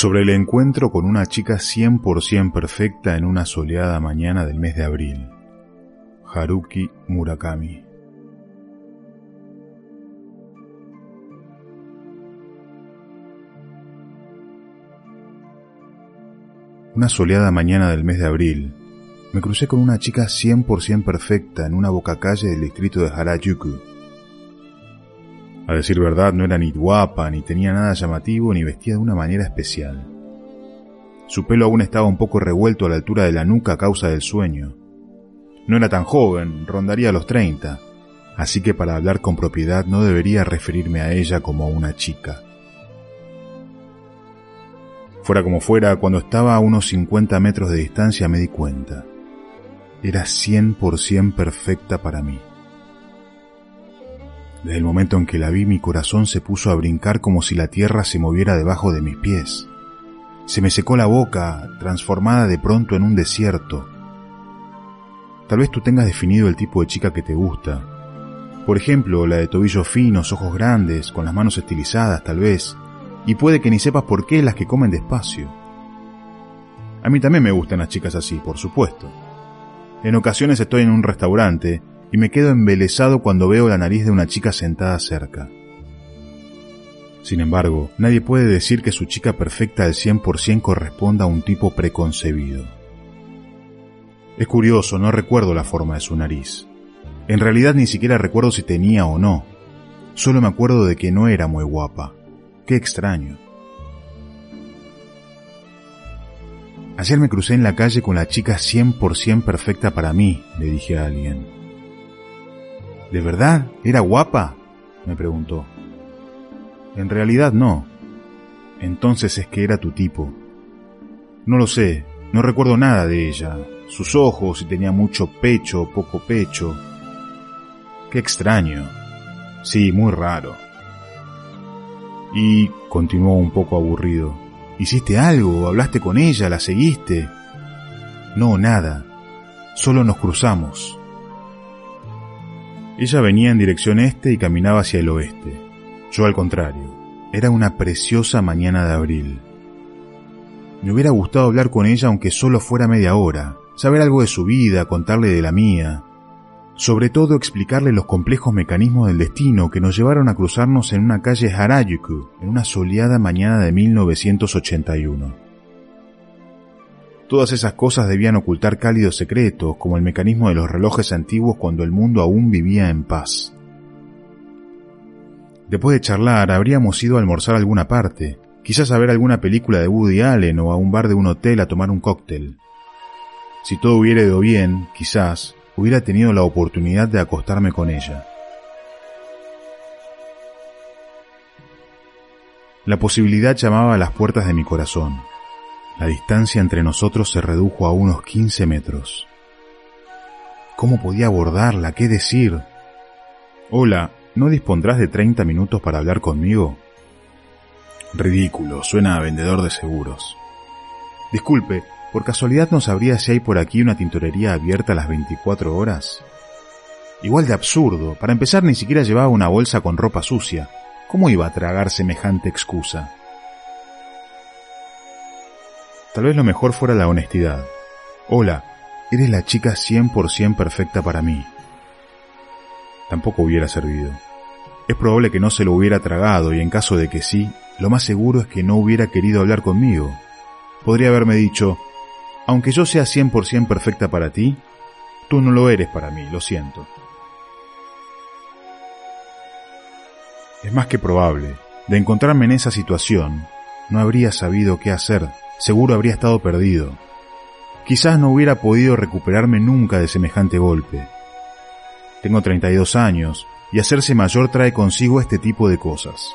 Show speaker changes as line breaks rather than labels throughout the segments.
sobre el encuentro con una chica 100% perfecta en una soleada mañana del mes de abril. Haruki Murakami. Una soleada mañana del mes de abril, me crucé con una chica 100% perfecta en una bocacalle del distrito de Harajuku a decir verdad, no era ni guapa, ni tenía nada llamativo, ni vestía de una manera especial. Su pelo aún estaba un poco revuelto a la altura de la nuca a causa del sueño. No era tan joven, rondaría los 30, así que para hablar con propiedad no debería referirme a ella como a una chica. Fuera como fuera, cuando estaba a unos 50 metros de distancia me di cuenta. Era 100% perfecta para mí. Desde el momento en que la vi mi corazón se puso a brincar como si la tierra se moviera debajo de mis pies. Se me secó la boca, transformada de pronto en un desierto. Tal vez tú tengas definido el tipo de chica que te gusta. Por ejemplo, la de tobillos finos, ojos grandes, con las manos estilizadas tal vez, y puede que ni sepas por qué las que comen despacio. A mí también me gustan las chicas así, por supuesto. En ocasiones estoy en un restaurante y me quedo embelesado cuando veo la nariz de una chica sentada cerca. Sin embargo, nadie puede decir que su chica perfecta al 100% corresponda a un tipo preconcebido. Es curioso, no recuerdo la forma de su nariz. En realidad ni siquiera recuerdo si tenía o no. Solo me acuerdo de que no era muy guapa. Qué extraño. Ayer me crucé en la calle con la chica 100% perfecta para mí, le dije a alguien. ¿De verdad? ¿Era guapa? me preguntó. En realidad no. Entonces es que era tu tipo. No lo sé, no recuerdo nada de ella. Sus ojos, si tenía mucho pecho poco pecho. Qué extraño. Sí, muy raro. Y continuó un poco aburrido. ¿Hiciste algo? ¿Hablaste con ella? ¿La seguiste? No, nada. Solo nos cruzamos. Ella venía en dirección este y caminaba hacia el oeste. Yo al contrario. Era una preciosa mañana de abril. Me hubiera gustado hablar con ella aunque solo fuera media hora, saber algo de su vida, contarle de la mía, sobre todo explicarle los complejos mecanismos del destino que nos llevaron a cruzarnos en una calle Harajuku en una soleada mañana de 1981. Todas esas cosas debían ocultar cálidos secretos, como el mecanismo de los relojes antiguos cuando el mundo aún vivía en paz. Después de charlar, habríamos ido a almorzar a alguna parte, quizás a ver alguna película de Woody Allen o a un bar de un hotel a tomar un cóctel. Si todo hubiera ido bien, quizás, hubiera tenido la oportunidad de acostarme con ella. La posibilidad llamaba a las puertas de mi corazón. La distancia entre nosotros se redujo a unos 15 metros. ¿Cómo podía abordarla? ¿Qué decir? Hola, ¿no dispondrás de 30 minutos para hablar conmigo? Ridículo, suena a vendedor de seguros. Disculpe, ¿por casualidad no sabría si hay por aquí una tintorería abierta a las 24 horas? Igual de absurdo, para empezar ni siquiera llevaba una bolsa con ropa sucia. ¿Cómo iba a tragar semejante excusa? Tal vez lo mejor fuera la honestidad. Hola, eres la chica 100% perfecta para mí. Tampoco hubiera servido. Es probable que no se lo hubiera tragado y en caso de que sí, lo más seguro es que no hubiera querido hablar conmigo. Podría haberme dicho, aunque yo sea 100% perfecta para ti, tú no lo eres para mí, lo siento. Es más que probable, de encontrarme en esa situación, no habría sabido qué hacer seguro habría estado perdido. Quizás no hubiera podido recuperarme nunca de semejante golpe. Tengo 32 años y hacerse mayor trae consigo este tipo de cosas.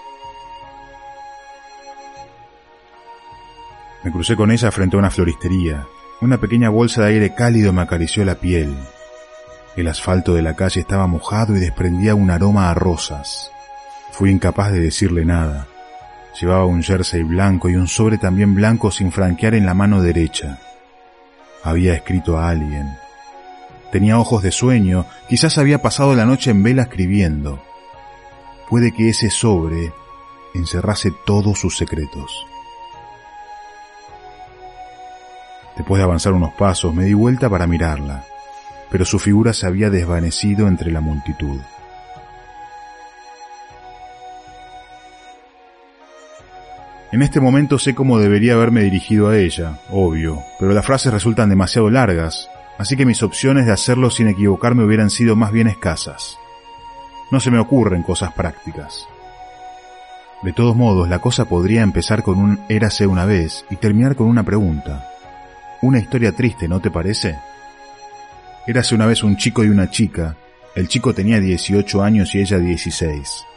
Me crucé con ella frente a una floristería. Una pequeña bolsa de aire cálido me acarició la piel. El asfalto de la calle estaba mojado y desprendía un aroma a rosas. Fui incapaz de decirle nada. Llevaba un jersey blanco y un sobre también blanco sin franquear en la mano derecha. Había escrito a alguien. Tenía ojos de sueño, quizás había pasado la noche en vela escribiendo. Puede que ese sobre encerrase todos sus secretos. Después de avanzar unos pasos, me di vuelta para mirarla, pero su figura se había desvanecido entre la multitud. En este momento sé cómo debería haberme dirigido a ella, obvio, pero las frases resultan demasiado largas, así que mis opciones de hacerlo sin equivocarme hubieran sido más bien escasas. No se me ocurren cosas prácticas. De todos modos, la cosa podría empezar con un érase una vez y terminar con una pregunta. Una historia triste, ¿no te parece? Érase una vez un chico y una chica. El chico tenía 18 años y ella 16.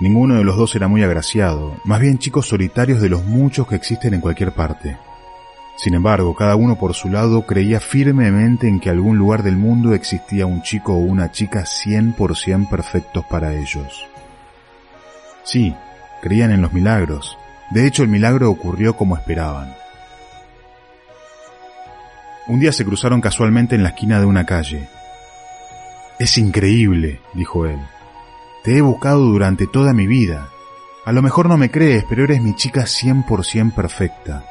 Ninguno de los dos era muy agraciado, más bien chicos solitarios de los muchos que existen en cualquier parte. Sin embargo, cada uno por su lado creía firmemente en que algún lugar del mundo existía un chico o una chica 100% perfectos para ellos. Sí, creían en los milagros. De hecho, el milagro ocurrió como esperaban. Un día se cruzaron casualmente en la esquina de una calle. Es increíble, dijo él. Te he buscado durante toda mi vida. A lo mejor no me crees, pero eres mi chica 100% perfecta.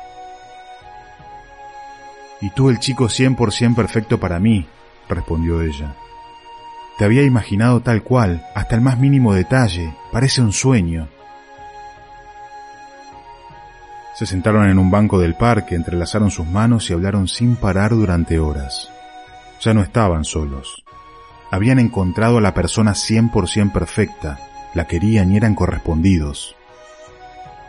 Y tú el chico 100% perfecto para mí, respondió ella. Te había imaginado tal cual, hasta el más mínimo detalle, parece un sueño. Se sentaron en un banco del parque, entrelazaron sus manos y hablaron sin parar durante horas. Ya no estaban solos habían encontrado a la persona 100% perfecta, la querían y eran correspondidos.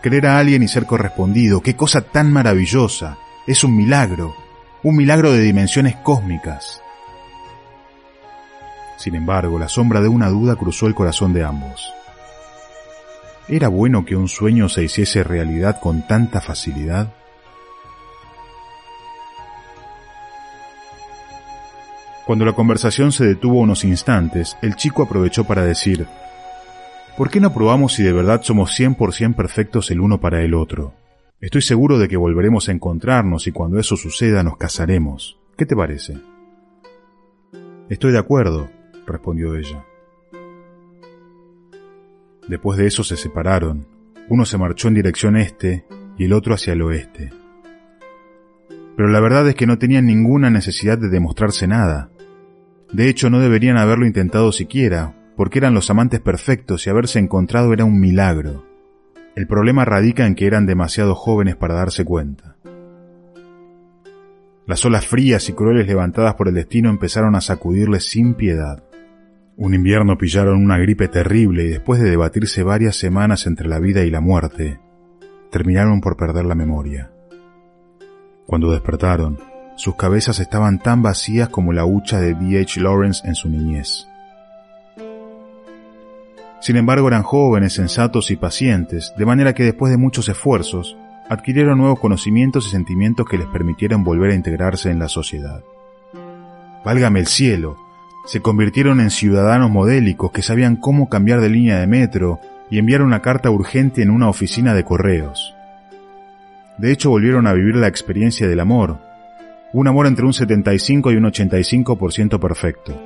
Querer a alguien y ser correspondido, qué cosa tan maravillosa, es un milagro, un milagro de dimensiones cósmicas. Sin embargo, la sombra de una duda cruzó el corazón de ambos. ¿Era bueno que un sueño se hiciese realidad con tanta facilidad? Cuando la conversación se detuvo unos instantes, el chico aprovechó para decir, ¿por qué no probamos si de verdad somos 100% perfectos el uno para el otro? Estoy seguro de que volveremos a encontrarnos y cuando eso suceda nos casaremos. ¿Qué te parece? Estoy de acuerdo, respondió ella. Después de eso se separaron. Uno se marchó en dirección este y el otro hacia el oeste. Pero la verdad es que no tenían ninguna necesidad de demostrarse nada. De hecho, no deberían haberlo intentado siquiera, porque eran los amantes perfectos y haberse encontrado era un milagro. El problema radica en que eran demasiado jóvenes para darse cuenta. Las olas frías y crueles levantadas por el destino empezaron a sacudirles sin piedad. Un invierno pillaron una gripe terrible y después de debatirse varias semanas entre la vida y la muerte, terminaron por perder la memoria. Cuando despertaron, sus cabezas estaban tan vacías como la hucha de D.H. Lawrence en su niñez. Sin embargo, eran jóvenes, sensatos y pacientes, de manera que después de muchos esfuerzos, adquirieron nuevos conocimientos y sentimientos que les permitieron volver a integrarse en la sociedad. Válgame el cielo, se convirtieron en ciudadanos modélicos que sabían cómo cambiar de línea de metro y enviar una carta urgente en una oficina de correos. De hecho, volvieron a vivir la experiencia del amor, un amor entre un 75 y un 85% perfecto.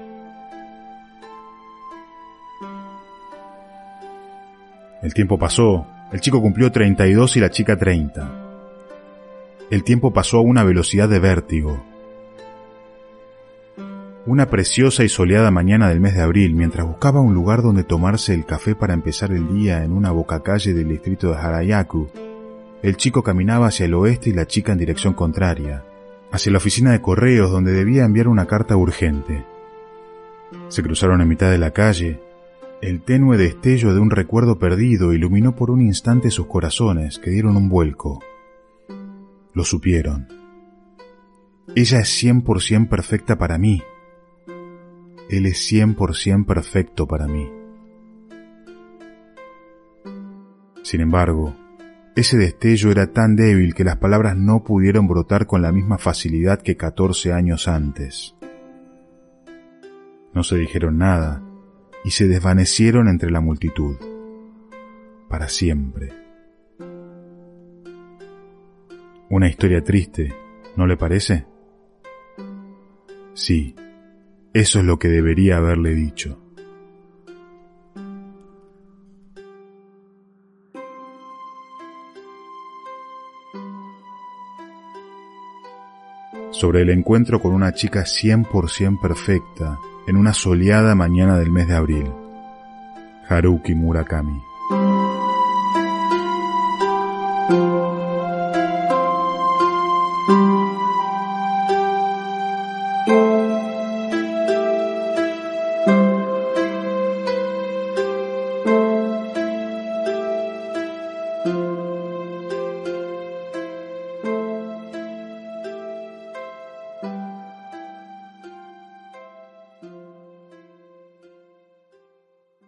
El tiempo pasó, el chico cumplió 32 y la chica 30. El tiempo pasó a una velocidad de vértigo. Una preciosa y soleada mañana del mes de abril, mientras buscaba un lugar donde tomarse el café para empezar el día en una bocacalle del distrito de Harayaku, el chico caminaba hacia el oeste y la chica en dirección contraria hacia la oficina de correos donde debía enviar una carta urgente. Se cruzaron en mitad de la calle. El tenue destello de un recuerdo perdido iluminó por un instante sus corazones que dieron un vuelco. Lo supieron. Ella es 100% perfecta para mí. Él es 100% perfecto para mí. Sin embargo, ese destello era tan débil que las palabras no pudieron brotar con la misma facilidad que catorce años antes. No se dijeron nada y se desvanecieron entre la multitud. Para siempre. Una historia triste, ¿no le parece? Sí, eso es lo que debería haberle dicho. Sobre el encuentro con una chica 100% perfecta en una soleada mañana del mes de abril. Haruki Murakami.